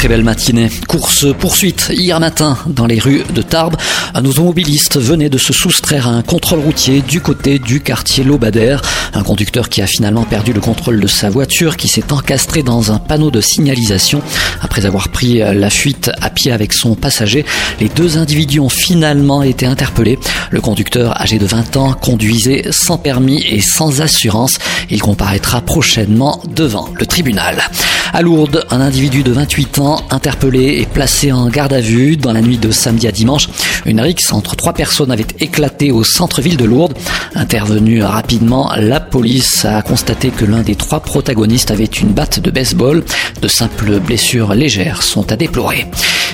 Très belle matinée. Course poursuite hier matin dans les rues de Tarbes. Un automobiliste venait de se soustraire à un contrôle routier du côté du quartier Lobadère. Un conducteur qui a finalement perdu le contrôle de sa voiture qui s'est encastré dans un panneau de signalisation. Après avoir pris la fuite à pied avec son passager, les deux individus ont finalement été interpellés. Le conducteur âgé de 20 ans conduisait sans permis et sans assurance. Il comparaîtra prochainement devant le tribunal. À Lourdes, un individu de 28 ans interpellé et placé en garde à vue dans la nuit de samedi à dimanche. Une rixe entre trois personnes avait éclaté au centre-ville de Lourdes. Intervenue rapidement, la police a constaté que l'un des trois protagonistes avait une batte de baseball. De simples blessures légères sont à déplorer.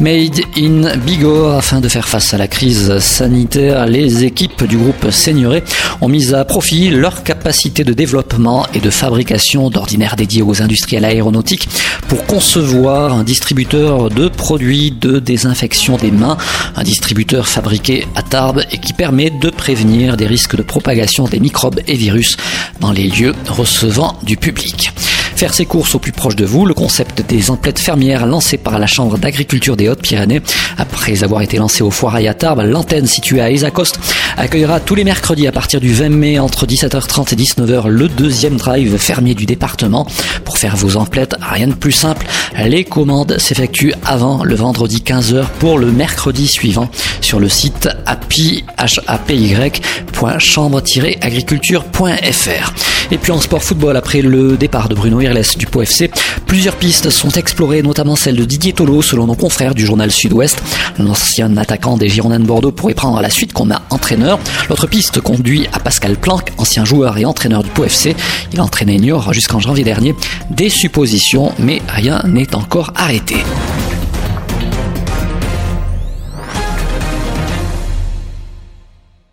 Made in Bigorre, afin de faire face à la crise sanitaire, les équipes du groupe Seigneuré ont mis à profit leur capacité de développement et de fabrication d'ordinaires dédiés aux industriels aéronautiques pour concevoir un distributeur de produits de désinfection des mains, un distributeur fabriqué à Tarbes et qui permet de prévenir des risques de propagation des microbes et virus dans les lieux recevant du public. Faire ses courses au plus proche de vous, le concept des emplettes fermières lancé par la Chambre d'agriculture des Hautes-Pyrénées. Après avoir été lancé au Foirail à Tarbes, l'antenne située à Isacoste accueillera tous les mercredis à partir du 20 mai entre 17h30 et 19h le deuxième drive fermier du département. Pour faire vos emplettes, rien de plus simple. Les commandes s'effectuent avant le vendredi 15h pour le mercredi suivant sur le site apy.chambre-agriculture.fr. Et puis en sport football, après le départ de Bruno Irles du Pau FC, plusieurs pistes sont explorées, notamment celle de Didier Tolo, selon nos confrères du journal Sud-Ouest. L'ancien attaquant des Girondins de Bordeaux pourrait prendre la suite qu'on a L'autre piste conduit à Pascal Planck, ancien joueur et entraîneur du Pau. Il entraînait Niort jusqu'en janvier dernier. Des suppositions, mais rien n'est encore arrêté.